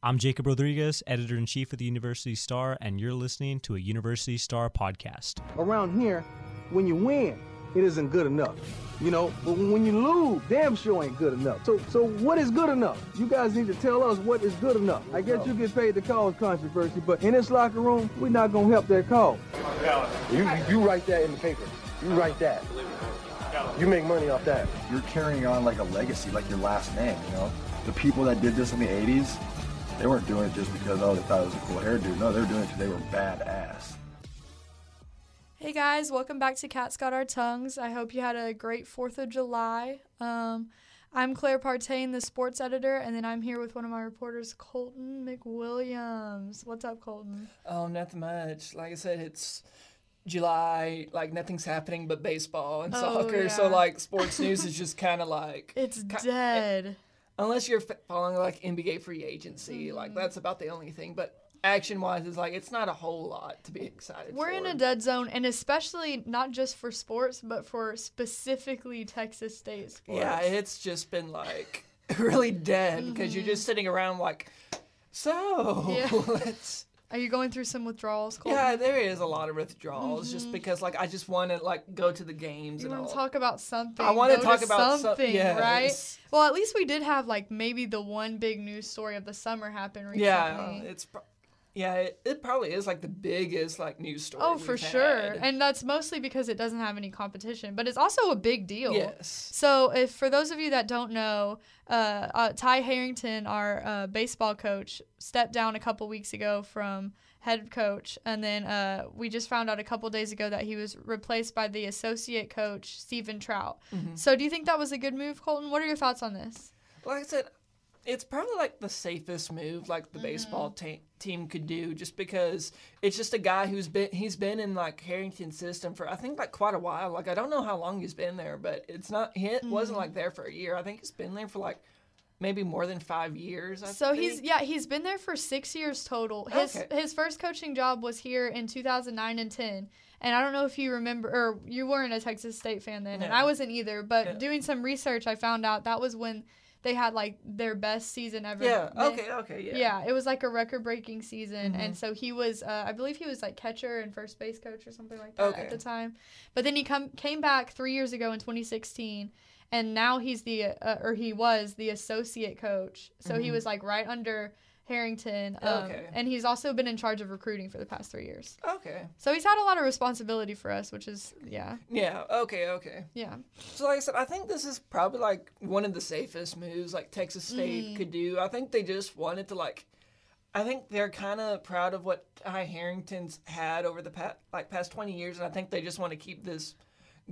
I'm Jacob Rodriguez, editor in chief of the University Star, and you're listening to a University Star podcast. Around here, when you win, it isn't good enough. You know, but when you lose, damn sure ain't good enough. So, so what is good enough? You guys need to tell us what is good enough. I guess you get paid to cause controversy, but in this locker room, we're not gonna help that cause. You, you write that in the paper. You write that. You make money off that. You're carrying on like a legacy, like your last name, you know? The people that did this in the 80s, they weren't doing it just because, oh, they thought it was a cool hairdo. No, they were doing it because they were badass. Hey guys, welcome back to Cats Got Our Tongues. I hope you had a great 4th of July. Um, I'm Claire Partain, the sports editor, and then I'm here with one of my reporters, Colton McWilliams. What's up, Colton? Oh, nothing much. Like I said, it's July. Like nothing's happening but baseball and Oh, soccer. So like sports news is just kind of like It's ki- dead. Unless you're following like NBA free agency, Mm-hmm. like that's about the only thing. But action wise, it's like it's not a whole lot to be excited. We're in a dead zone, and especially not just for sports, but for specifically Texas State sports. Yeah, it's just been like really dead because you're just sitting around like, so Mm-hmm. Yeah. let's. Are you going through some withdrawals, Colton? Yeah, there is a lot of withdrawals just because like I just want to like go to the games Mm-hmm. You and want to talk about something? I wanna talk about some- something, yes. right? Well, at least we did have like maybe the one big news story of the summer happen recently. Yeah, it's pro- yeah, it, it probably is like the biggest like news story. oh, for sure, and that's mostly because it doesn't have any competition, but it's also a big deal. yes, So, if for those of you that don't know, uh, uh, Ty Harrington, our uh, baseball coach, stepped down a couple weeks ago from head coach, and then uh, we just found out a couple days ago that he was replaced by the associate coach Stephen Trout. Mm-hmm. So, do you think that was a good move, Colton? What are your thoughts on this? like I said, it's probably like the safest move like the Mm-hmm. baseball te- team could do, just because it's just a guy who's been he's been in like Harrington system for I think like quite a while. Like I don't know how long he's been there, but it's not he Mm-hmm. wasn't like there for a year. I think he's been there for like maybe more than five years. I So he's yeah he's been there for six years total. His Okay. his first coaching job was here in 2009 and 10. And I don't know if you remember or you weren't a Texas State fan then, and I wasn't either. But doing some research, I found out that was when they had like their best season ever. yeah They- okay okay yeah Yeah, it was like a record-breaking season, Mm-hmm. and so he was, uh, I believe he was like catcher and first base coach or something like that Okay. at the time. But then he come came back three years ago in 2016, and now he's the, uh, or he was the associate coach. So he was like right under Harrington, um. Okay. and he's also been in charge of recruiting for the past three years. okay So he's had a lot of responsibility for us, which is yeah, yeah okay okay. yeah. So like I said, I think this is probably like one of the safest moves like Texas State Mm-hmm. could do. I think they just wanted to like I think they're kind of proud of what Ty Harrington's had over the past like past 20 years and I think they just want to keep this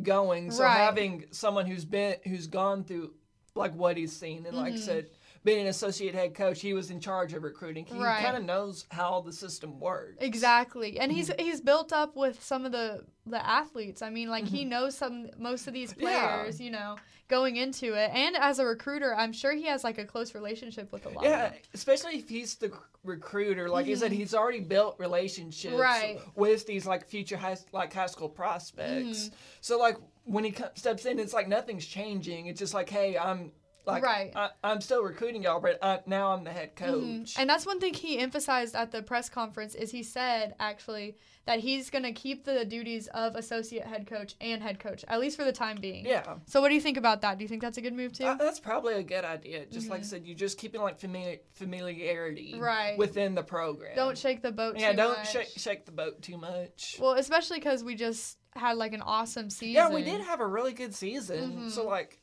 going. So Right. having someone who's been who's gone through like what he's seen and Mm-hmm. like I said being an associate head coach, he was in charge of recruiting. He Right. kind of knows how the system works. Exactly, and he's Mm-hmm. he's built up with some of the the athletes. I mean, like he knows some most of these Mm-hmm. Yeah. players, you know, going into it. And as a recruiter, I'm sure he has like a close relationship with a lot. Yeah, especially if he's the recruiter. Like you said, he's already built relationships Mm-hmm. Right. with these like future high like high school prospects. Mm-hmm. So like when he steps in, it's like nothing's changing. It's just like, hey, I'm like Right. I, I'm still recruiting y'all, but I, now I'm the head coach. And that's one thing he emphasized at the press conference is he said actually that he's going to keep the duties of associate head coach and head coach at least for the time being. yeah. So what do you think about that? Do you think that's a good move too? Uh, that's probably a good idea. Just like I said, you just keeping like familiar, familiarity Mm-hmm. Right. within the program. don't shake the boat yeah, too don't shake shake the boat too much. Well, especially cuz we just had like an awesome season. Yeah, we did have a really good season. Mm-hmm. So like,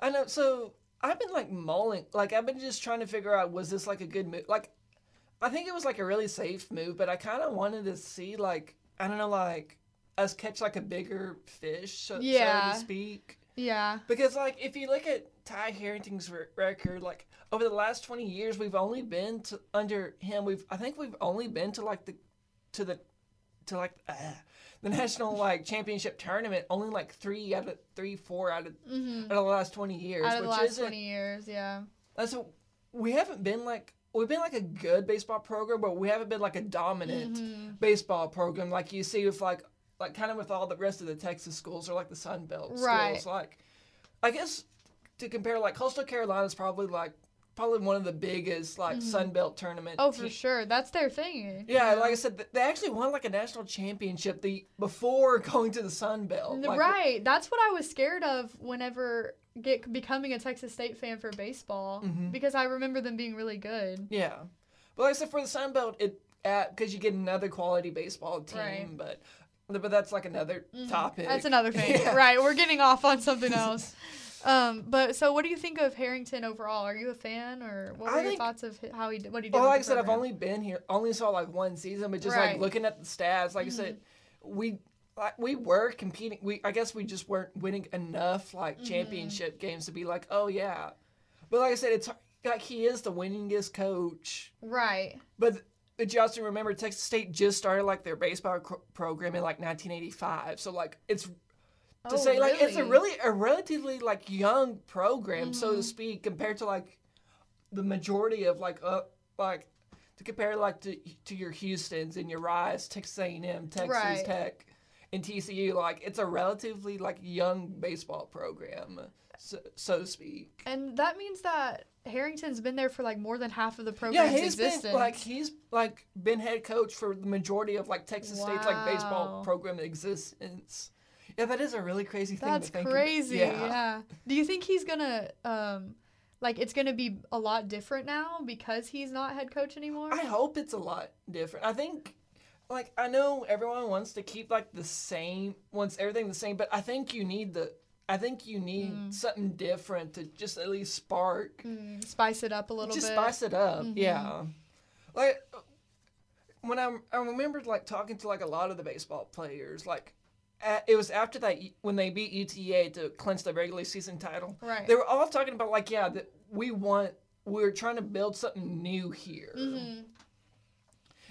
I know. So I've been like mulling, like I've been just trying to figure out was this like a good move? Like, I think it was like a really safe move, but I kind of wanted to see like I don't know like us catch like a bigger fish, so, Yeah. so to speak. Yeah. Because like if you look at Ty Harrington's re- record, like over the last twenty years, we've only been to under him. We've I think we've only been to like the to the to like uh, the national like championship tournament only like three out of three, four out of, out of the last twenty years, Mm-hmm. Out of the last. 20 years, yeah. That's a, we haven't been like we've been like a good baseball program, but we haven't been like a dominant Mm-hmm. baseball program like you see with like like kind of with all the rest of the Texas schools or like the Sun Belt Right. schools. Like I guess to compare, like Coastal Carolina is probably like probably one of the biggest like Sun Belt tournament. Oh, for te- sure. That's their thing. Yeah, like I said, they actually won like a national championship the before going to the Sun Belt. Like, right. That's what I was scared of whenever get becoming a Texas State fan for baseball Mm-hmm. because I remember them being really good. Yeah, but like I said, for the Sun Belt, it because you get another quality baseball team, Right. Mm-hmm. but but that's like another topic. That's another thing. Yeah. Right. We're getting off on something else. Um, but so what do you think of Harrington overall? Are you a fan or what I were your think- thoughts of how he did, what he did? Well, like I said, I've only been here, only saw like one season, but just Right. Mm-hmm. like looking at the stats, like I said, we like we were competing. We I guess we just weren't winning enough like Mm-hmm. championship games to be like, oh yeah. But like I said, it's like he is the winningest coach. right. But but you also remember Texas State just started like their baseball cr- program in like 1985, so like it's to Oh, say like it's a really? really a relatively like young program so Mm-hmm. to speak compared to like the majority of like uh like to compare like to to your Houston's and your Rice, Texas A&M, Texas Right. Tech, and TCU like it's a relatively like young baseball program so, so to speak. And that means that Harrington's been there for like more than half of the Yeah, program's he's existence. been like he's like been head coach for the majority of like Texas State's like baseball program existence. Yeah, that is a really crazy thing. That's to think about. crazy. Yeah. Yeah. Do you think he's gonna um like it's gonna be a lot different now because he's not head coach anymore? I hope it's a lot different. I think, like, I know everyone wants to keep like the same, wants everything the same, but I think you need the, I think you need something different to just at least spark, Mm, spice it up a little just bit. spice it up. Yeah, like when I I remembered like talking to like a lot of the baseball players, like. It was after that when they beat UTA to clinch the regular season title. Right. They were all talking about like, yeah, that we want, we're trying to build something new here. Mm-hmm.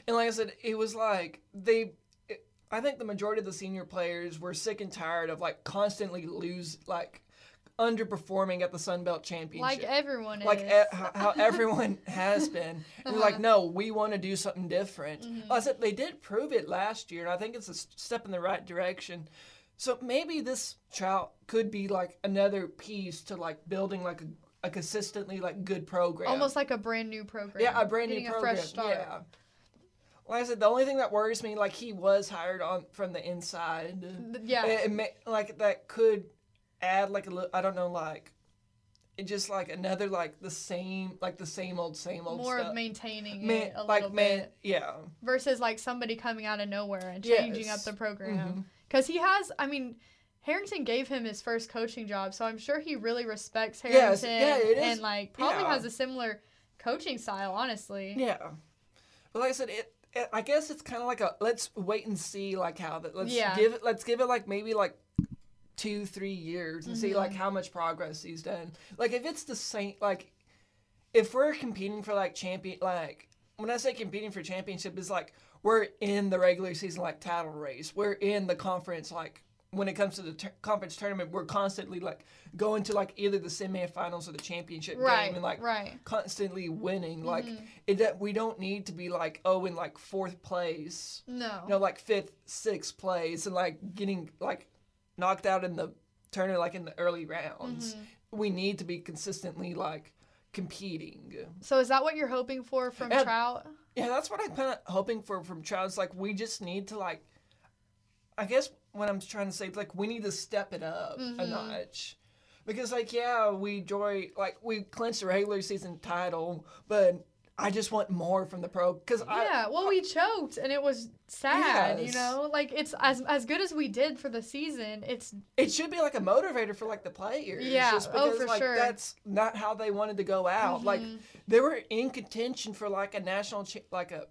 And like I said, it was like they. It, I think the majority of the senior players were sick and tired of like constantly lose like underperforming at the Sun Belt Championship. like everyone Like is. e- how, how everyone has been. And they're like, Uh-huh. no, we want to do something different. Mm-hmm. I said they did prove it last year, and I think it's a step in the right direction. So maybe this child could be like another piece to like building like a, a consistently like good program. Almost like a brand new program. Yeah, a brand Getting new program. fresh start. Yeah. Like I said, the only thing that worries me, like he was hired on from the inside. Yeah. It, it may, like that could add like a little. I don't know, like it just like another like the same, like the same old, same old More stuff. of maintaining Man, it a like little man, bit yeah, versus like somebody coming out of nowhere and Yes. changing up the program. Mm-hmm. Because he has, I mean, Harrington gave him his first coaching job, so I'm sure he really respects Yes, Harrington yeah, it is- and like probably yeah. has a similar coaching style, honestly. yeah. But like I said, it. it I guess it's kind of like a let's wait and see like how that. Let's Yeah. give it. Let's give it like maybe like two, three years and see Mm-hmm. like how much progress he's done. Like if it's the same, like if we're competing for like champion, like when I say competing for championship, is like we're in the regular season like title race. We're in the conference like when it comes to the tur- conference tournament, we're constantly like going to like either the semifinals or the championship Right, game and like right. constantly winning. Like Mm-hmm. it, that we don't need to be like oh in like fourth place No. you know, like fifth, sixth place, and like getting like knocked out in the tournament, like in the early rounds. Mm-hmm. We need to be consistently like competing. So is that what you're hoping for from And- Trout? Yeah, that's what I'm kind of hoping for from Trout. It's like we just need to like, I guess what I'm trying to say is like we need to step it up Mm-hmm. a notch. Because like yeah, we enjoy like we clinched the regular season title, but I just want more from the pro. Because I Yeah, well, we choked, and it was sad. You know, like it's as as good as we did for the season. It's it should be like a motivator for like the players. Yeah, just oh, because, for like, sure. That's not how they wanted to go out. Like Mm-hmm. they were in contention for like a national, cha- like a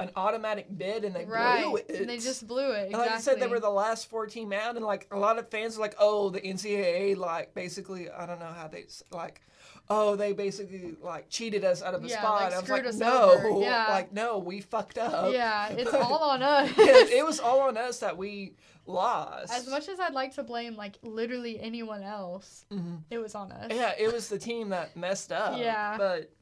an automatic bid, and they right. blew it. And they just blew it. And like I said, they were the last four team out, and like a lot of fans were like, "Oh, the NCAA, like basically, I don't know how they like, oh, they basically like cheated us out of a Yeah, spot." like, I was like, us "No. Yeah. like no, we fucked up." Yeah, it's all on us. it, it was all on us that we lost. As much as I'd like to blame like literally anyone else, it was on us. Mm-hmm. Yeah, it was the team that messed up. Yeah. But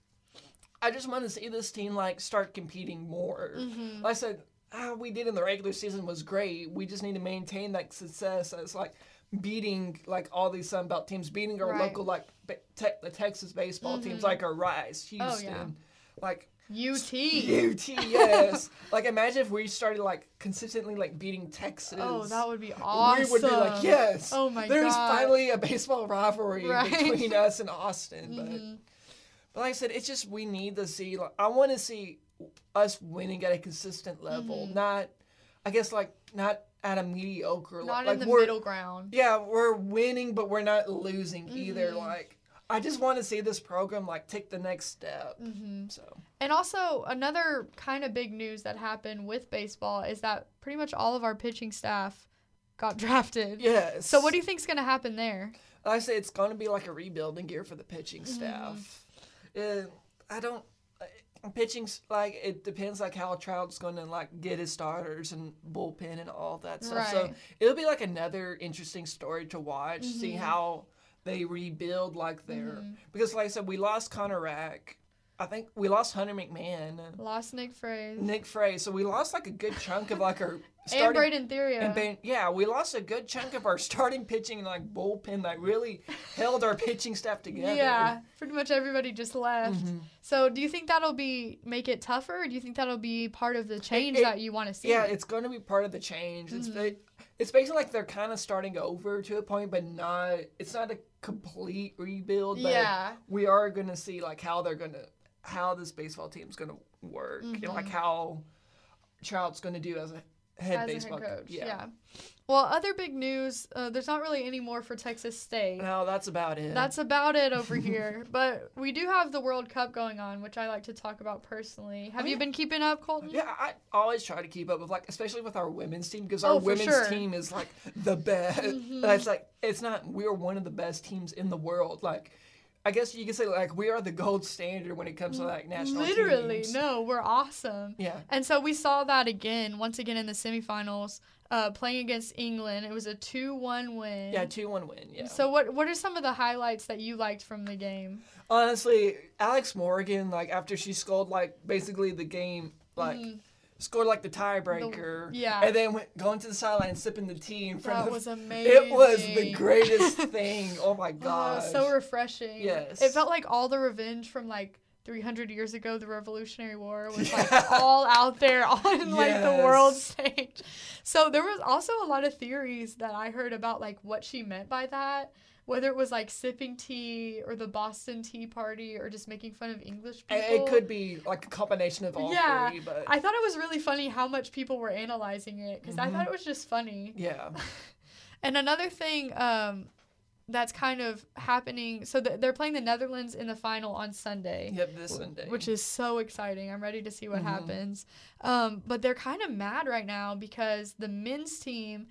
I just want to see this team like start competing more. Mm-hmm. Like I said, how we did in the regular season was great. We just need to maintain that success as like beating like all these Sun Belt teams, beating our Right. local like te- the Texas baseball teams Mhm. like our Rice, Houston, Oh, yeah. like UT. UT. Yes, like imagine if we started like consistently like beating Texas. Oh, that would be awesome. We would be like, yes. Oh my God. There's God. finally a baseball rivalry Right. between us and Austin. But, Mhm. but like I said, it's just we need to see. Like, I want to see us winning at a consistent level, Mhm. not, I guess, like not at a mediocre. Not like in the we're, middle ground. Yeah, we're winning, but we're not losing either. Mhm. Like, I just want to see this program like take the next step. hmm So And also, another kind of big news that happened with baseball is that pretty much all of our pitching staff got drafted. yes. So, what do you think's going to happen there? I say it's going to be like a rebuilding year for the pitching Mm-hmm. staff. Uh, I don't. Pitching's like it depends like how Trout's going to like get his starters and bullpen and all that stuff. So it'll be like another interesting story to watch. See Mhm. how they rebuild like their Mhm. because like I said we lost Connor Rack. I think we lost Hunter McMahon. Lost Nick Fraze. Nick Frey, so we lost like a good chunk of like our and starting Braden Theria. and then, yeah, we lost a good chunk of our starting pitching and like bullpen that really held our pitching staff together. yeah, pretty much everybody just left. Mhm. So, do you think that'll be make it tougher? Do you think that'll be part of the change it- that you want to see? Yeah, it's going to be part of the change. It's Mhm. ba- it's basically like they're kind of starting over to a point, but not. It's not a complete rebuild. But Yeah. we are going to see like how they're going to how this baseball team's going to work and like how Trout's going to do as a head as baseball a head coach. Yeah. Yeah. Well, other big news. Uh, there's not really any more for Texas State. No, that's about it. That's about it over here. But we do have the World Cup going on, which I like to talk about personally. Have Oh, you been keeping up, Colton? Yeah, I always try to keep up with like, especially with our women's team because our Oh, women's sure. team is like the best. Mhm. It's like it's not. We're one of the best teams in the world. Like, I guess you could say like we are the gold standard when it comes to like national Literally, teams. no, we're awesome. Yeah. And so we saw that again, once again in the semifinals, uh, playing against England. It was a two-one win. Yeah, two one win. Yeah. So what what are some of the highlights that you liked from the game? honestly, Alex Morgan, like after she scored like basically the game, like Mhm. Scored like the tiebreaker. yeah. And then went going to the sideline, sipping the tea in front That of. was amazing. It was the greatest thing. Oh my god. Oh, so refreshing. Yes. It felt like all the revenge from like 300 years ago, the Revolutionary War was like Yeah. all out there on like the world stage. So there was also a lot of theories that I heard about like what she meant by that. Whether it was like sipping tea or the Boston Tea Party or just making fun of English people. It could be like a combination of all yeah, three, but I thought it was really funny how much people were analyzing it because I Mhm. thought it was just funny. yeah. And another thing um, that's kind of happening so th- they're playing the Netherlands in the final on Sunday. Yep, this Sunday. Which is so exciting. I'm ready to see what Mhm. happens. Um, but they're kind of mad right now because the men's team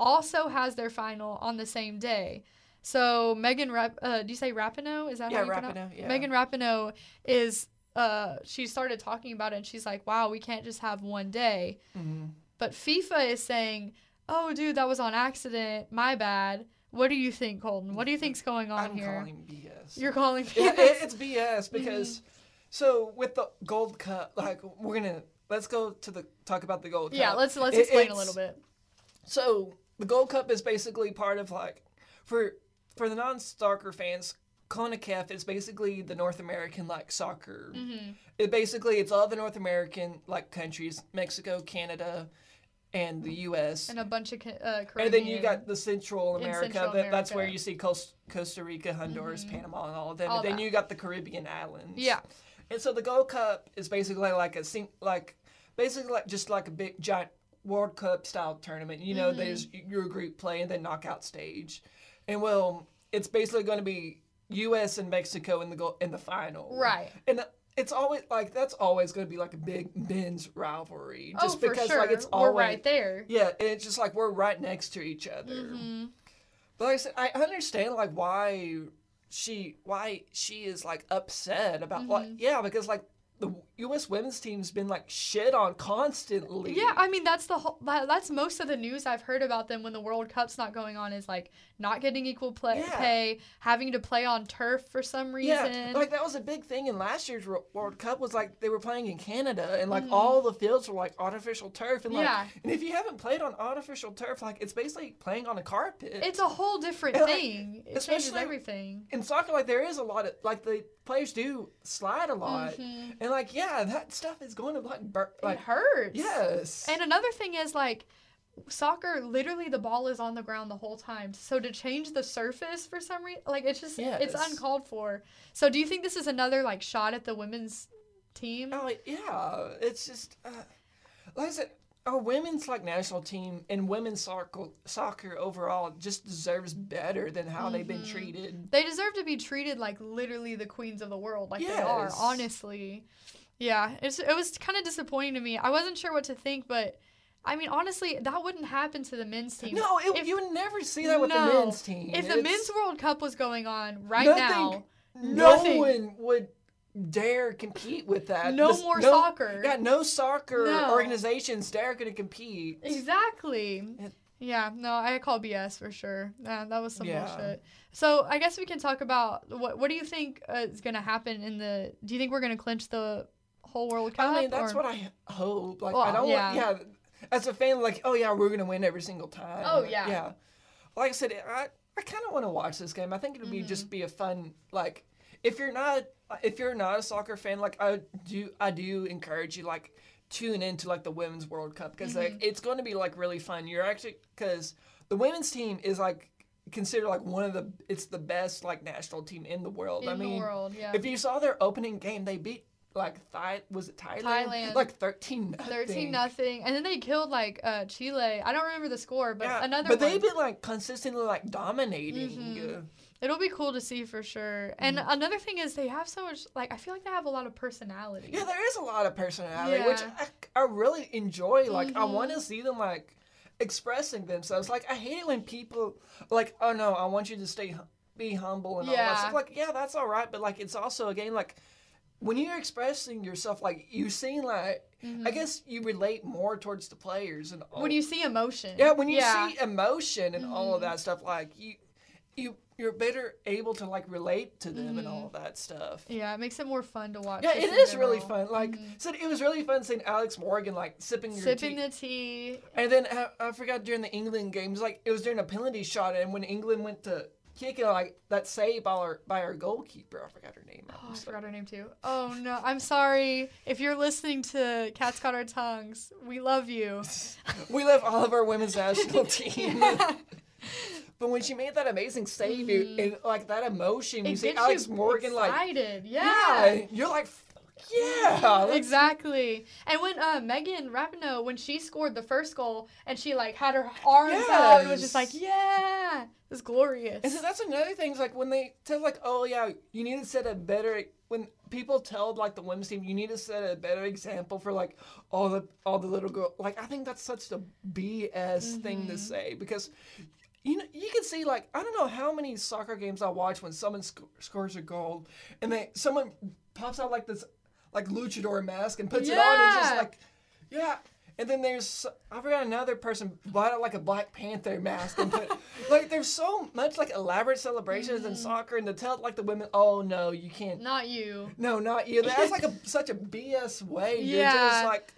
also has their final on the same day. So Megan, Rap- uh, do you say Rapinoe? Is that Yeah, how you pronounce? Rapinoe, yeah. Megan Rapinoe is. Uh, she started talking about it, and she's like, "Wow, we can't just have one day." Mhm. But FIFA is saying, "Oh, dude, that was on accident. My bad." What do you think, Colton? What do you think's going on I'm here? calling BS. You're calling BS. it, it's BS because Mm-hmm. so with the Gold Cup, like we're gonna let's go to the talk about the Gold Cup. yeah, let's let's It- explain a little bit. So the Gold Cup is basically part of like for for the non-soccer fans. CONCACAF is basically the North American like soccer. hmm It basically it's all the North American like countries, Mexico, Canada, and the U.S. And a bunch of uh, Caribbean. And then you got the Central America. Central that, That's where you see Coast, Costa Rica, Honduras, Mhm. Panama, and all of them. All and then that. you got the Caribbean islands. yeah, And so the Gold Cup is basically like a like basically like just like a big giant World Cup style tournament. You know, Mhm. there's your group play and then knockout stage. And well, it's basically going to be U.S. and Mexico in the go- in the final. right. And it's always like that's always going to be like a big men's rivalry, just oh, for because sure. like it's We're right there. yeah, and it's just like we're right next to each other. hmm But like I said, I understand like why she why she is like upset about like Mhm. yeah because like the U.S. women's team's been like shit on constantly. Yeah, I mean that's the whole. That, that's most of the news I've heard about them when the World Cup's not going on is like not getting equal play, Yeah. pay, having to play on turf for some reason. Yeah, like that was a big thing in last year's Wo- World Cup was like they were playing in Canada and like Mhm. all the fields were like artificial turf and like Yeah. and if you haven't played on artificial turf like it's basically playing on a carpet. it's a whole different And, like, thing. It changes especially- everything. in soccer like there is a lot of like the players do slide a lot Mhm. and like yeah that stuff is going to like bur- like it hurts. yes And another thing is like soccer literally the ball is on the ground the whole time. So to change the surface for some reason like it's just it's uncalled for. So do you think this is another like shot at the women's team? Oh yeah, it's just uh, like I said, our women's like national team and women's soccer soccer overall just deserves better than how they've been Mhm. treated. They deserve to be treated like literally the queens of the world, like they are, honestly. Yeah, it's, it was kind of disappointing to me. I wasn't sure what to think, but I mean, honestly, that wouldn't happen to the men's team. No, it, If- you would never see that with No. the men's team. If the It's- men's World Cup was going on right Nothing- now, no nothing. one would dare compete with that. No This- more soccer. Yeah, no soccer No. organizations dare going to compete. Exactly. It- Yeah, no, I call BS for sure. Yeah, that was some Yeah. bullshit. So I guess we can talk about what what do you think uh, is gonna happen in the? Do you think we're gonna clinch the whole World Cup? I mean, that's or- what I hope. Like, I don't yeah. want, yeah. As a fan, like, oh yeah, we're gonna win every single time. Oh, yeah. yeah. Like I said, I I kind of want to watch this game. I think it would be Mm-hmm. just be a fun like. If you're not if you're not a soccer fan, like I do, I do encourage you like tune into like the women's World Cup because Mm-hmm. like it's going to be like really fun. You're actually because the women's team is like considered like one of the it's the best like national team in the world. in I mean, the world? Yeah, if you saw their opening game, they beat like Thai was it Thailand? Thailand. Like thirteen nothing. thirteen nothing, and then they killed like uh, Chile. I don't remember the score, but Yeah, another but one. they've been like consistently like dominating. Mhm. It'll be cool to see for sure. And Mm-hmm. another thing is they have so much like I feel like they have a lot of personality. Yeah, there is a lot of personality, which I, I really enjoy. Like, I Mhm. want to see them like expressing themselves. Like, I hate it when people like, oh no, I want you to stay be humble and all that stuff. Like, yeah, that's all right, but like, it's also again like when you're expressing yourself, like you seem like I guess you relate more towards the players and all. Mm-hmm. When you see emotion. yeah, when you yeah. see emotion and all of that stuff, like you, you, you're better able to like relate to them and Mm-hmm. all that stuff. Yeah, it makes it more fun to watch. Yeah, it is really fun. Like, Mhm. said it was really fun seeing Alex Morgan like sipping your sipping tea. the tea. And then I, I forgot during the England games, like it was during a penalty shot, and when England went to kick it, like that save by our by our goalkeeper, I forgot her name. Oh, I forgot her name too. Oh no, I'm sorry. If you're listening to Cats Got Our Tongues, we love you. we love all of our women's national team. But when she made that amazing save, you and like that emotion, you see Alex you Morgan like, excited. yeah, Yeah. you're like, yeah, Exactly. And when uh, Megan Rapinoe, when she scored the first goal and she like had her arms out, it was just like, yeah, it was glorious. And so that's another thing. Is like when they tell like, oh yeah, you need to set a better. When people tell like the women's team, you need to set a better example for like all the all the little girl. Like I think that's such a BS thing Mm-hmm. to say because. You know, you can see like I don't know how many soccer games I watch when someone sc- scores a goal, and they someone pops out like this like luchador mask and puts it on and just like yeah. And then there's I forgot another person bought out like a Black Panther mask and put like there's so much like elaborate celebrations Mm-hmm. in soccer and to tell like the women oh no you can't Not you. no not you that's like a such a BS way you're Yeah. just like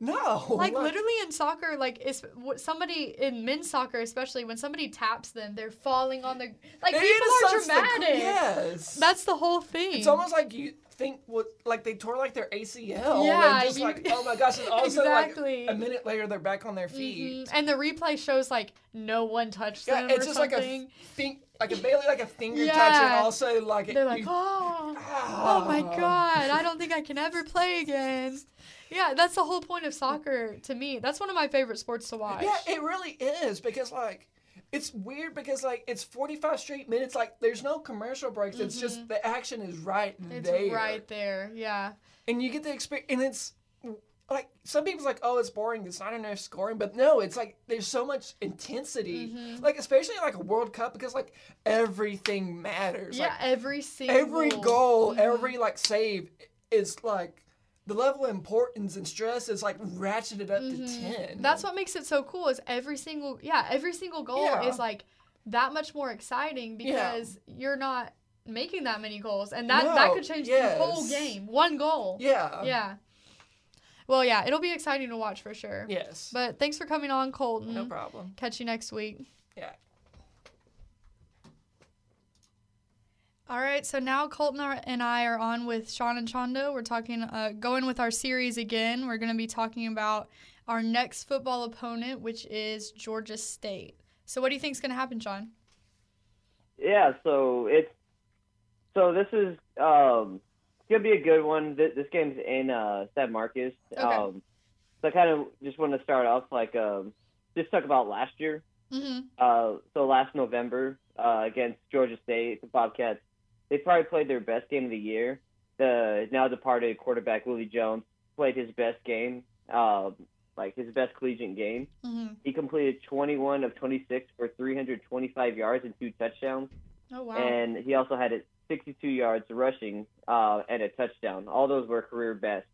no Like literally in soccer, like it's somebody in men's soccer, especially when somebody taps them, they're falling on the like people are insults the- dramatic. yes That's the whole thing. it's almost like you think what like they tore like their ACL Yeah, and just you- like oh my gosh and all of a sudden Exactly. like a minute later they're back on their feet Mhm. And the replay shows like no one touched yeah them it's just like a something. Fin- like barely like a finger touch and also like it, They're like, you- oh, Ah. oh my god, I don't think I can ever play again. Yeah, that's the whole point of soccer to me. That's one of my favorite sports to watch. Yeah, it really is because like it's weird because like it's 45 straight minutes like there's no commercial breaks it's just the action is right Mm-hmm. it's there right there. Yeah. and you get the experience and it's like some people's like oh it's boring it's not enough scoring but no it's like there's so much intensity Mm-hmm. like especially like a world cup because like everything matters Yeah, like every single every goal Mhm. every like save is like the level of importance and stress is like ratcheted up to Mhm. ten. That's what makes it so cool. Is every single yeah every single goal Yeah. is like that much more exciting Yeah. because you're not making that many goals, and that that could change the whole game. One goal. Yeah. Yeah. Well, yeah, it'll be exciting to watch for sure. Yes. But thanks for coming on, Colton. no problem. Catch you next week. Yeah. All right, so now Colton and I are on with Sean Anchondo. We're talking, uh, going with our series again. We're going to be talking about our next football opponent, which is Georgia State. So, what do you think is going to happen, Sean? Yeah, so it's so this is um it's gonna be a good one. This, this game's in uh San Marcos. Okay. Um so I kind of just want to start off like um just talk about last year. Mm-hmm. Uh so last November uh against Georgia State, the Bobcats, they probably played their best game of the year. The now departed quarterback Willie Jones played his best game, um like his best collegiate game. Mm-hmm. He completed 21 of 26 for 325 yards and two touchdowns Oh, wow. and he also had it 62 yards rushing uh, and a touchdown. All those were career best.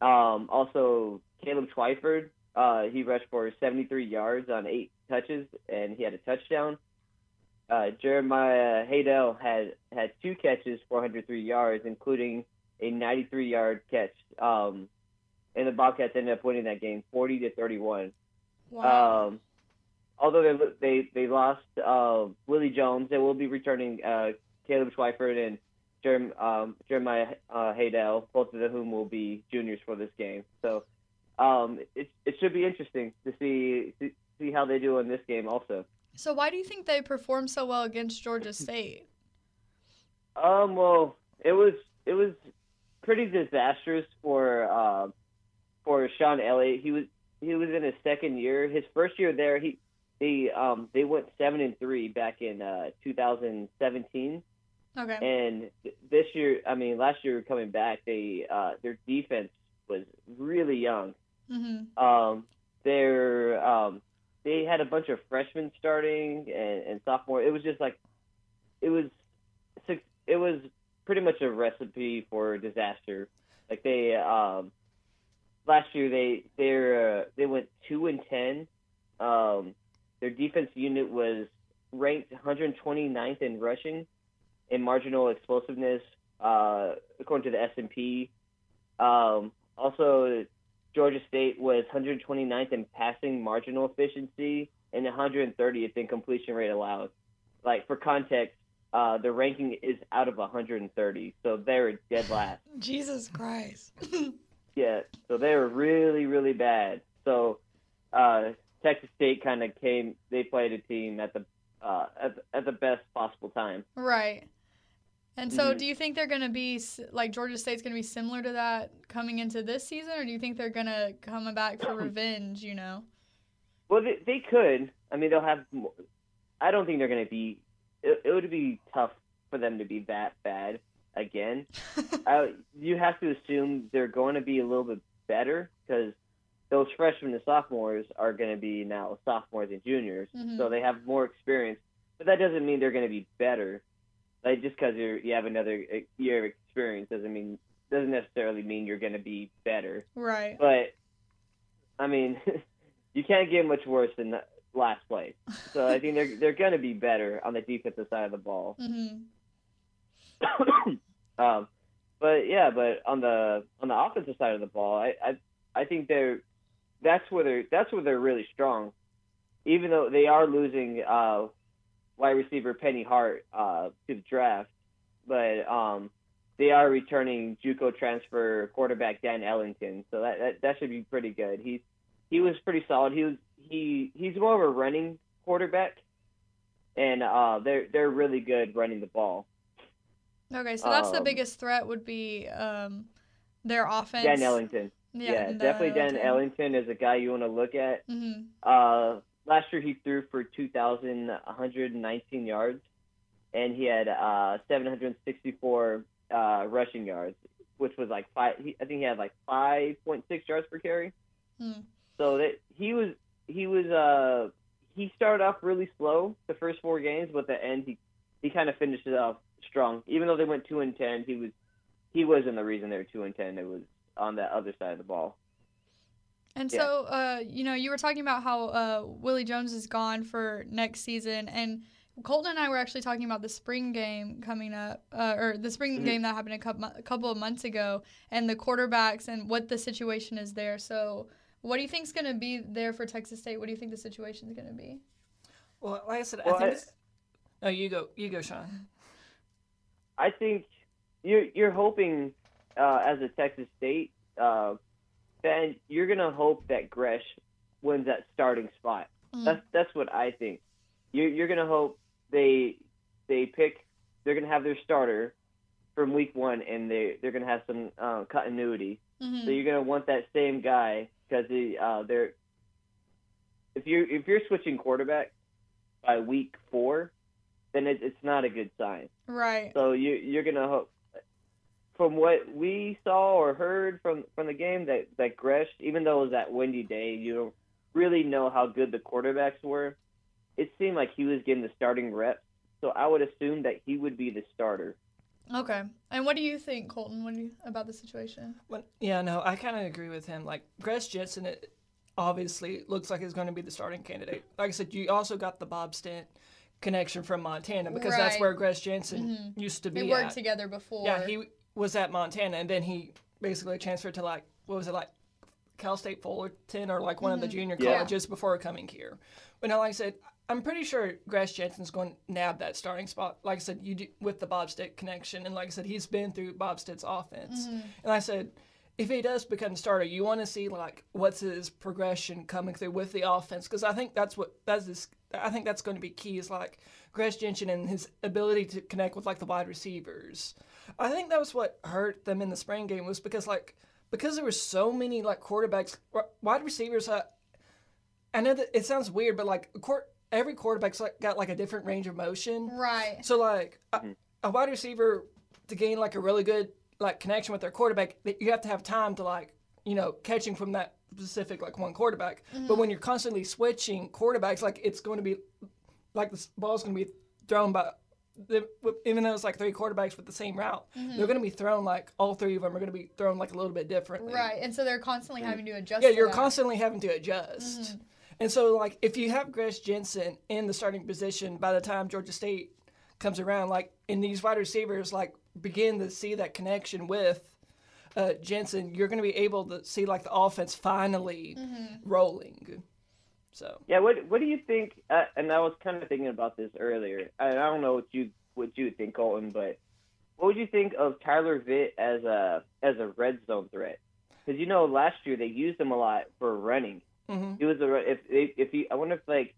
Um, also, Caleb Twyford, uh, he rushed for 73 yards on eight touches, and he had a touchdown. Uh, Jeremiah Haydell had had two catches, 403 yards, including a 93 yard catch. Um, and the Bobcats ended up winning that game, 40 to 31. wow. Um, although they they they lost uh, Willie Jones, they will be returning uh, Caleb Twyford and Jerem, um, Jeremiah uh, Haydell, both of whom will be juniors for this game. So um, it it should be interesting to see to see how they do in this game also. so, why do you think they performed so well against Georgia State? Um, well, it was it was pretty disastrous for uh, for Shawn Elliott. He was he was in his second year. His first year there, he they um they went seven and three back in uh 2017, Okay. and th- this year, I mean last year coming back, they uh their defense was really young. Mm-hmm. Um, they're um, they had a bunch of freshmen starting and, and sophomore. It was just like it was six- it was pretty much a recipe for disaster. Like they um, last year they they uh, they went two and ten. Um, their defense unit was ranked 129th in rushing and marginal explosiveness uh, according to the S and P. Um, also, Georgia State was 129th in passing marginal efficiency and 130th in completion rate allowed. Like for context, uh, the ranking is out of 130, so they're dead last. Jesus Christ. Yeah, so they were really, really bad. So uh, Texas State kind of came. They played a team at the uh, at, at the best possible time. right. And so, Mhm. do you think they're going to be like Georgia State's going to be similar to that coming into this season, or do you think they're going to come back for revenge? You know. Well, they, they could. I mean, they'll have. More, I don't think they're going to be. It, it would be tough for them to be that bad again. I, you have to assume they're going to be a little bit better because those freshmen and sophomores are going to be now sophomores and juniors, Mhm. so they have more experience. But that doesn't mean they're going to be better. Like just because you you have another uh, year of experience doesn't mean doesn't necessarily mean you're going to be better. right. But I mean, you can't get much worse than last place. So I think they're they're going to be better on the defensive side of the ball. Mm-hmm. um, but yeah, but on the on the offensive side of the ball, I I, I think they're that's where they're that's where they're really strong. Even though they are losing uh, wide receiver Penny Hart uh, to the draft, but um, they are returning JUCO transfer quarterback Dan Ellington, so that, that that should be pretty good. He's he was pretty solid. He was he he's more of a running quarterback, and uh, they're they're really good running the ball. Okay, so that's the Um, biggest threat would be um, their offense. Dan Ellington. Yeah, and, definitely Dan Ellington is a guy you want to look at. Mhm. Uh, last year he threw for 2,119 yards, and he had uh, 764 uh, rushing yards, which was like five. He, I think he had like 5.6 yards per carry. Hmm. So that he was he was uh he started off really slow the first four games, but at the end he he kind of finished it off strong. Even though they went two and ten, he was he wasn't the reason they were two and ten. It was on that other side of the ball. And Yeah. so, uh, you know, you were talking about how uh, Willie Jones is gone for next season, and Colton and I were actually talking about the spring game coming up, uh, or the spring Mhm. game that happened a couple, a couple of months ago, and the quarterbacks and what the situation is there. So, what do you think is going to be there for Texas State? What do you think the situation is going to be? Well, like I said, Well, I think. I- it's, no, you go. You go, Sean. I think you're you're hoping uh, as a Texas State uh, fan, you're gonna hope that Gresch wins that starting spot. Mm. That's that's what I think. You're you're gonna hope they they pick. They're gonna have their starter from week one, and they they're gonna have some uh, continuity. Mhm. So you're gonna want that same guy because uh, they're if you if you're switching quarterback by week four, then it, it's not a good sign. Right. So you you're gonna hope. From what we saw or heard from from the game, that that Gresch, even though it was that windy day, you don't really know how good the quarterbacks were. It seemed like he was getting the starting reps, so I would assume that he would be the starter. Okay. And what do you think, Colton? What do you about the situation? When, yeah, no, I kind of agree with him. Like Gresch Jensen, it obviously looks like he's going to be the starting candidate. Like I said, you also got the Bob Stitt connection from Montana because that's where Gresch Jensen mm-hmm. used to be. They worked at. together before. Yeah, he was at Montana, and then he basically transferred to like what was it like Cal State Fullerton or like one of the mm-hmm. junior Yeah. colleges before coming here. But now, like I said, I'm pretty sure Gresch Jensen's going to nab that starting spot. Like I said, you do, with the Bob Stitt connection, and like I said, he's been through Bob Stitt's offense. Mm-hmm. And like I said, if he does become a starter, you want to see like what's his progression coming through with the offense because I think that's what that's his, I think that's going to be key is like Gresch Jensen and his ability to connect with like the wide receivers. I think that was what hurt them in the spring game was because like because there were so many like quarterbacks, wide receivers. Uh, I know that it sounds weird, but like a quar- every quarterback's like got like a different range of motion. Right. So like a, a wide receiver to gain like a really good like connection with their quarterback, that you have to have time to like you know catching from that specific like one quarterback. But when you're constantly switching quarterbacks, like it's going to be like the ball's going to be thrown by. Even though it's like three quarterbacks with the same route, mm-hmm. they're going to be thrown like all three of them are going to be thrown like a little bit differently. Right. And so they're constantly having to adjust. Yeah, you're that. constantly having to adjust. Mm-hmm. And so, like, if you have Gresch Jensen in the starting position by the time Georgia State comes around, like, and these wide receivers, like, begin to see that connection with uh, Jensen, you're going to be able to see, like, the offense finally mm-hmm. rolling. So, Yeah, what what do you think? Uh, and I was kind of thinking about this earlier. I, I don't know what you what you would think, Colton, but what would you think of Tyler Vitt as a as a red zone threat? Because you know last year they used him a lot for running. mhm. He was a if if, if he I wonder if like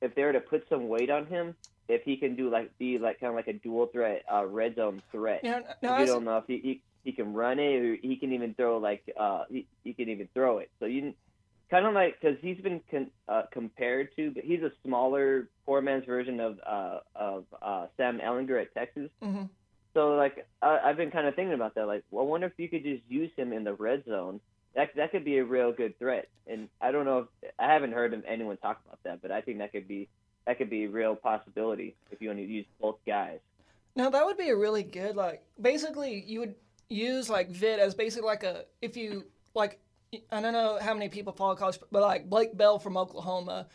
if they were to put some weight on him, if he can do like be like kind of like a dual threat uh, red zone threat. you know, If you don't know if he, he he can run it or he can even throw like uh he, he can even throw it. So you kind of like because he's been con, uh, compared to, but he's a smaller poor man's version of uh of uh Sam Ehlinger at Texas. mhm. So like I, I've been kind of thinking about that. Like, well, I wonder if you could just use him in the red zone. That that could be a real good threat. And I don't know if I haven't heard of anyone talk about that, but I think that could be that could be a real possibility if you want to use both guys. Now that would be a really good like basically you would use like Vitt as basically like a if you like I don't know how many people follow college but like Blake Bell from Oklahoma.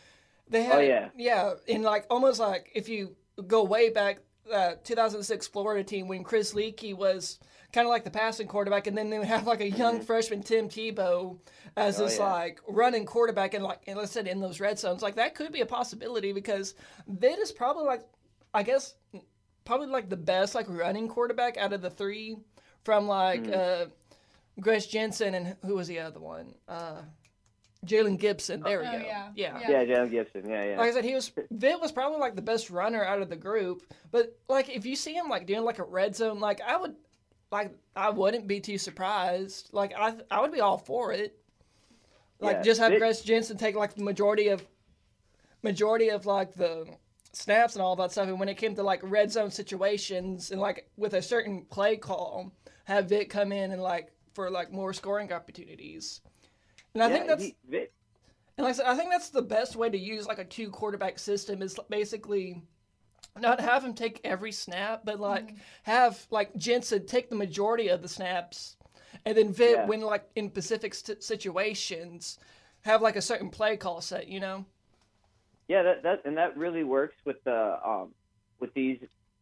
They had Oh, yeah. yeah, and like almost like if you go way back uh, 2006 Florida team when Chris Leakey was kind of like the passing quarterback, and then they would have like a young freshman Tim Tebow as Mm-hmm. Oh, this yeah. like running quarterback, and like and let's say in those red zones, like that could be a possibility because Vitt is probably like I guess probably like the best like running quarterback out of the three from like Mm-hmm. uh Gresch Jensen and who was the other one? Uh Jalen Gibson. There we Oh, go. yeah. yeah. Yeah. Yeah, Jalen Gibson. Yeah, yeah. Like I said, he was Vitt was probably like the best runner out of the group. But like if you see him like doing like a red zone, like I would like I wouldn't be too surprised. Like I I would be all for it. Like Yeah, just have Vitt- Gresch Jensen take like the majority of majority of like the snaps and all that stuff. And when it came to like red zone situations and like with a certain play call, have Vitt come in and like for like more scoring opportunities. And I yeah, think that's he, Vic- and like I said, I think that's the best way to use like a two quarterback system is basically not have him take every snap, but like have like Jensen take the majority of the snaps and then Vitt Yeah. when like in specific st- situations have like a certain play call set. You know. Yeah, that, that and that really works with the um with these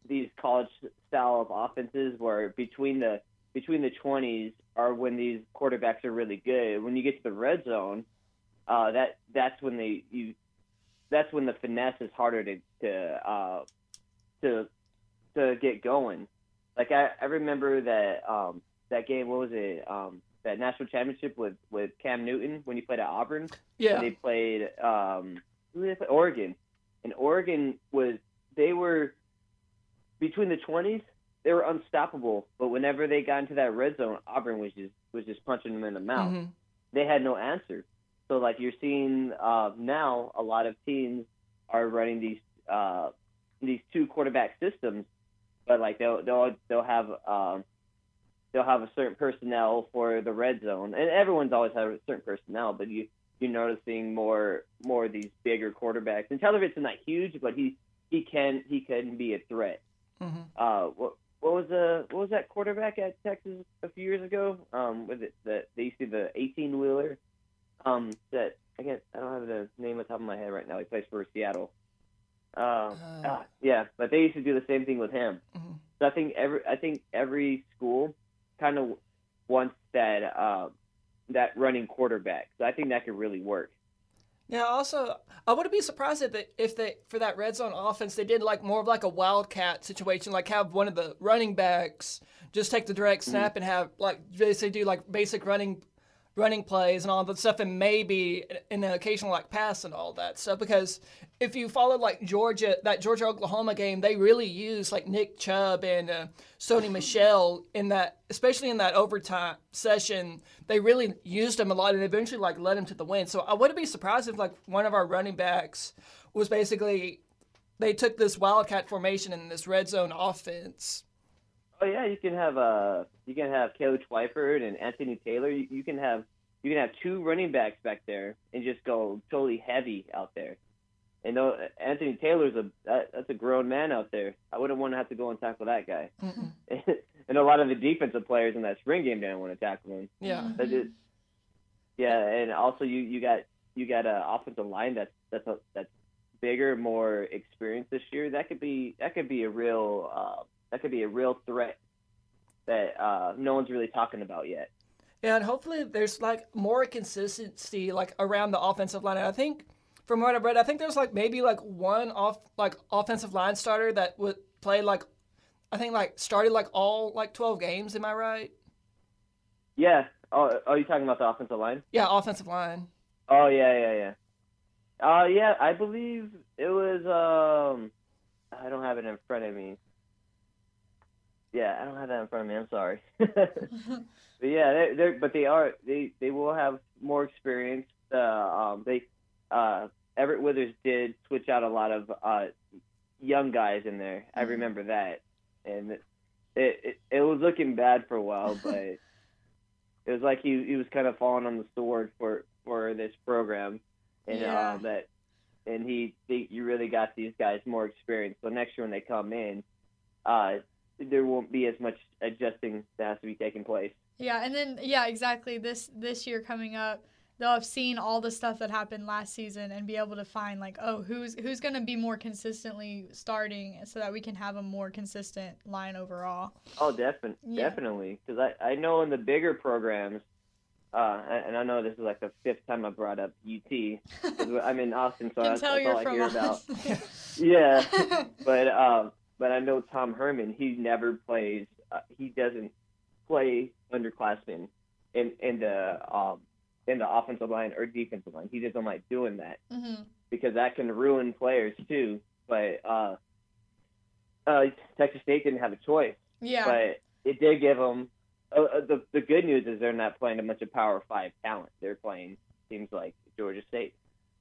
these college style of offenses where between the between the twenties are when these quarterbacks are really good. When you get to the red zone, uh, that that's when they you that's when the finesse is harder to to uh, to to get going. Like I, I remember that um that game. What was it? Um, that national championship with with Cam Newton when he played at Auburn. Yeah. They played um, who did they play? Oregon, and Oregon was they were between the twenties. They were unstoppable, but whenever they got into that red zone, Auburn was just was just punching them in the mouth. Mhm. They had no answer. So like you're seeing uh, now, a lot of teams are running these uh, these two quarterback systems, but like they'll they'll they'll have um, they'll have a certain personnel for the red zone, and everyone's always had a certain personnel, but you you're noticing more more of these bigger quarterbacks. And Television's not huge, but he he can he can be a threat. Mhm. Uh, what was the what was that quarterback at Texas a few years ago? Um, was it that they used to be the 18 wheeler? Um, that I guess I don't have the name on top of my head right now. He plays for Seattle. Uh, ah, yeah, but they used to do the same thing with him. Mhm. So I think every I think every school kind of wants that uh, that running quarterback. So I think that could really work. Yeah. Also, I wouldn't be surprised if they, if they for that red zone offense they did like more of like a wildcat situation, like have one of the running backs just take the direct snap mm. and have like basically do like basic running running plays and all that stuff, and maybe an occasional like pass and all that stuff. Because if you follow like Georgia, that Georgia Oklahoma game, they really used like Nick Chubb and uh, Sony Michel in that, especially in that overtime session. They really used him a lot and eventually like led him to the win. So I wouldn't be surprised if like one of our running backs was basically they took this wildcat formation in this red zone offense. Oh yeah, you can have uh you can have Caleb Twyford and Anthony Taylor. You, you can have you can have two running backs back there and just go totally heavy out there. And though Anthony Taylor's a that, that's a grown man out there. I wouldn't want to have to go and tackle that guy. and a lot of the defensive players in that spring game didn't want to tackle him. Yeah. That is, yeah, and also you you got you got a offensive line that's that's a, that's bigger, more experienced this year. That could be that could be a real uh, that could be a real threat that uh, no one's really talking about yet. And hopefully there's like more consistency like around the offensive line. And I think from what I've read, I think there's like maybe like one off like offensive line starter that would play like I think like started like all like 12 games. Am I right? Yeah. Oh, are you talking about the offensive line? Yeah, offensive line. Oh yeah, yeah, yeah. Uh yeah, I believe it was um I don't have it in front of me. Yeah, I don't have that in front of me. I'm sorry. but yeah, they they're but they are they they will have more experience. Uh um they uh Everett Withers did switch out a lot of uh young guys in there. I remember that. And it it, it, it was looking bad for a while, but it was like he he was kind of falling on the sword for for this program, and Yeah. uh, that and he, he you really got these guys more experience. So next year when they come in, uh, there won't be as much adjusting that has to be taking place. Yeah, and then yeah, exactly. This this year coming up, they'll have seen all the stuff that happened last season and be able to find like, oh, who's who's going to be more consistently starting, so that we can have a more consistent line overall. Oh, definitely, Yeah. definitely. Because I, I know in the bigger programs, uh, and I know this is like the fifth time I brought up UT. I'm in Austin, so that's, that's all I hear us. about. Yeah, but um, but I know Tom Herman. He never plays. Uh, he doesn't play underclassmen in in the um in the offensive line or defensive line. He doesn't like doing that hmm because that can ruin players too. But uh, uh, Texas State didn't have a choice Yeah. but it did give them. Uh, uh, the the good news is they're not playing a bunch of Power Five talent. They're playing teams like Georgia State,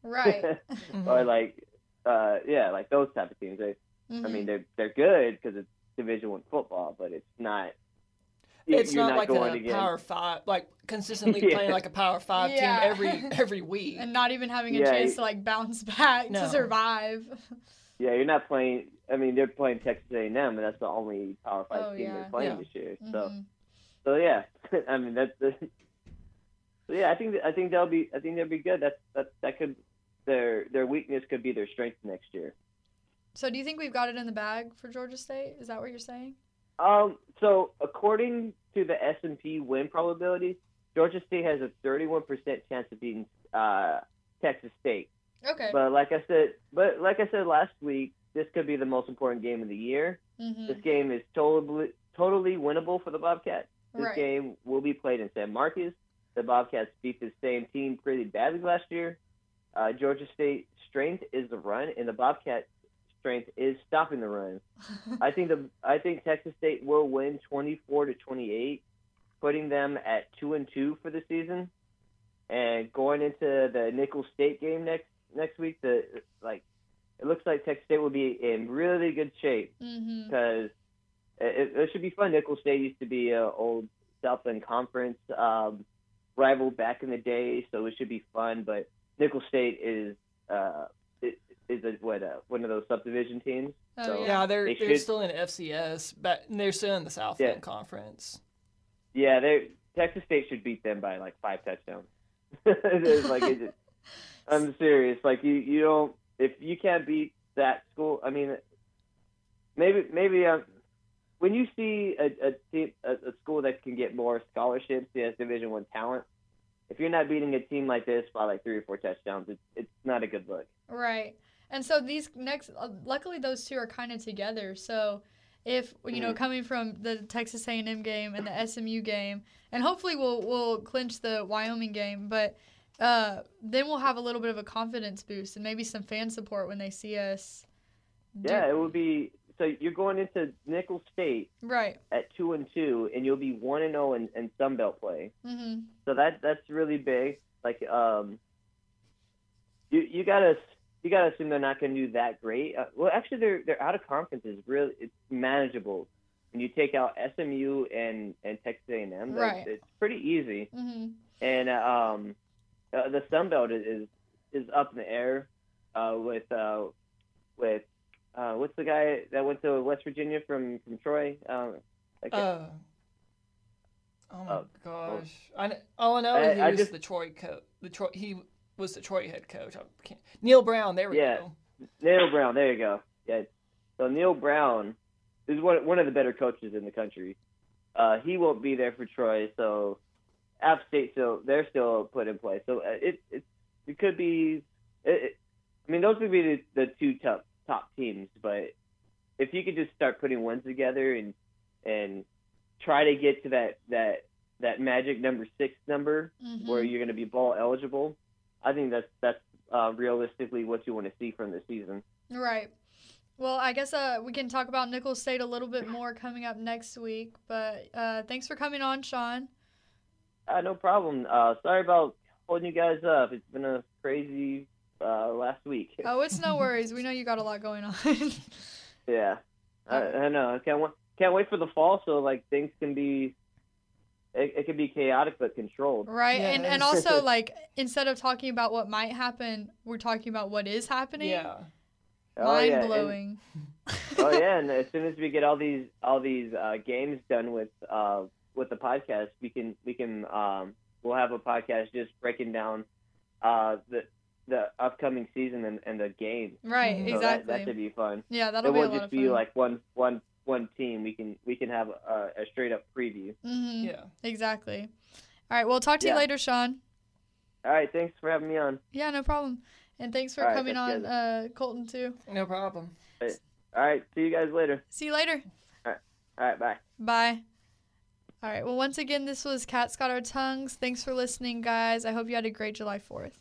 right. or like, uh, yeah, like those type of teams. They, I Mhm. mean, they're they're good because it's Division One football, but it's not. It's you're not, like going a against- power five, like consistently Yeah. playing like a power five Yeah. team every every week. and not even having a Yeah, chance you- to like bounce back No. to survive. Yeah, you're not playing. I mean, they're playing Texas A&M, and that's the only Power Five Oh, team yeah. they're playing Yeah. this year. So, Mhm. so yeah, I mean that's the. So yeah, I think I think that'll be I think that'll be good. That's that that could their their weakness could be their strength next year. So do you think we've got it in the bag for Georgia State? Is that what you're saying? Um, so according to the S and P win probability, Georgia State has a 31% chance of beating uh, Texas State. Okay. But like I said, but like I said last week, this could be the most important game of the year. hmm This game is totally totally winnable for the Bobcats. This Right. game will be played in San Marcos. The Bobcats beat the same team pretty badly last year. Uh, Georgia State's strength is the run, and the Bobcats' strength is stopping the run. I think the I think Texas State will win 24 to 28, putting them at two and two for the season. And going into the Nicholls State game next next week, the like it looks like Texas State will be in really good shape because it, it should be fun. Nicholls State used to be a old Southland Conference um, rival back in the day, so it should be fun. But Nicholls State is uh, is, is a, what uh, one of those subdivision teams. Oh, So- yeah. Yeah, they're They they are should- still in FCS, but they're still in the Southland Yeah. Conference. Yeah, they Texas State should beat them by like five touchdowns. It's like it just, I'm serious. Like you, you don't if you can't beat that school. I mean, maybe maybe um, when you see a a, team, a a school that can get more scholarships, yes, Division One talent. If you're not beating a team like this by like three or four touchdowns, it's it's not a good look. Right. And so these next, uh, luckily those two are kind of together. So if you know Mhm. coming from the Texas A&M game and the SMU game, and hopefully we'll we'll clinch the Wyoming game, but uh, then we'll have a little bit of a confidence boost and maybe some fan support when they see us. do- Yeah, it would be. So you're going into Nicholls State Right. at two and two, and you'll be one and zero in, in Sun Belt play. hmm So that that's really big. Like um, you you gotta you gotta assume they're not gonna do that great. Uh, well, actually, they're they're out of conference is really it's manageable. When you take out SMU and and Texas A&M, that's- Right. it's pretty easy. hmm And um, uh, the Sun Belt is is, up in the air uh, with uh, with uh, what's the guy that went to West Virginia from from Troy? Um, Uh, oh my Oh, gosh! I all I know I- is he I was just- the Troy coach. The Troy he was the Troy head coach. I can't, Neal Brown. There we Yeah. go. Neal Brown, there you go. Yeah. So Neal Brown is one one of the better coaches in the country. Uh, he won't be there for Troy, so App State still they're still put in place. So uh, it it it could be. It, it, I mean, those would be the, the two top top teams, but if you could just start putting ones together and and try to get to that that that magic number six number hmm where you're going to be ball eligible, I think that's that's uh, realistically what you want to see from the season. Right. Well, I guess uh, we can talk about Nicholls State a little bit more coming up next week. But uh, thanks for coming on, Sean. Uh, no problem. Uh, sorry about holding you guys up. It's been a crazy uh, last week. Oh, it's no worries. We know you got a lot going on. Yeah, I, I know. I can't wait. Can't wait for the fall so like things can be. It, it can be chaotic but controlled. right. And and also like instead of talking about what might happen, we're talking about what is happening. Yeah. Oh, yeah, Mind and- blowing. oh yeah, and as soon as we get all these all these uh, games done with uh, with the podcast, we can we can um, we'll have a podcast just breaking down uh, the the upcoming season and, and the games. Right, So So exactly. that, that should be fun. yeah, that'll it be a won't lot just of be fun. like one one one team. We can we can have a, a straight up preview. hmm Yeah. Exactly. All right. Well, talk to you later, Sean. All right, thanks for having me on. Yeah, no problem. And thanks for All right, coming that's on, uh, Colton too. No problem. All right, see you guys later. See you later. All right, bye. Bye. All right. Well, once again, this was Cat Got Our Tongues. Thanks for listening, guys. I hope you had a great July 4th.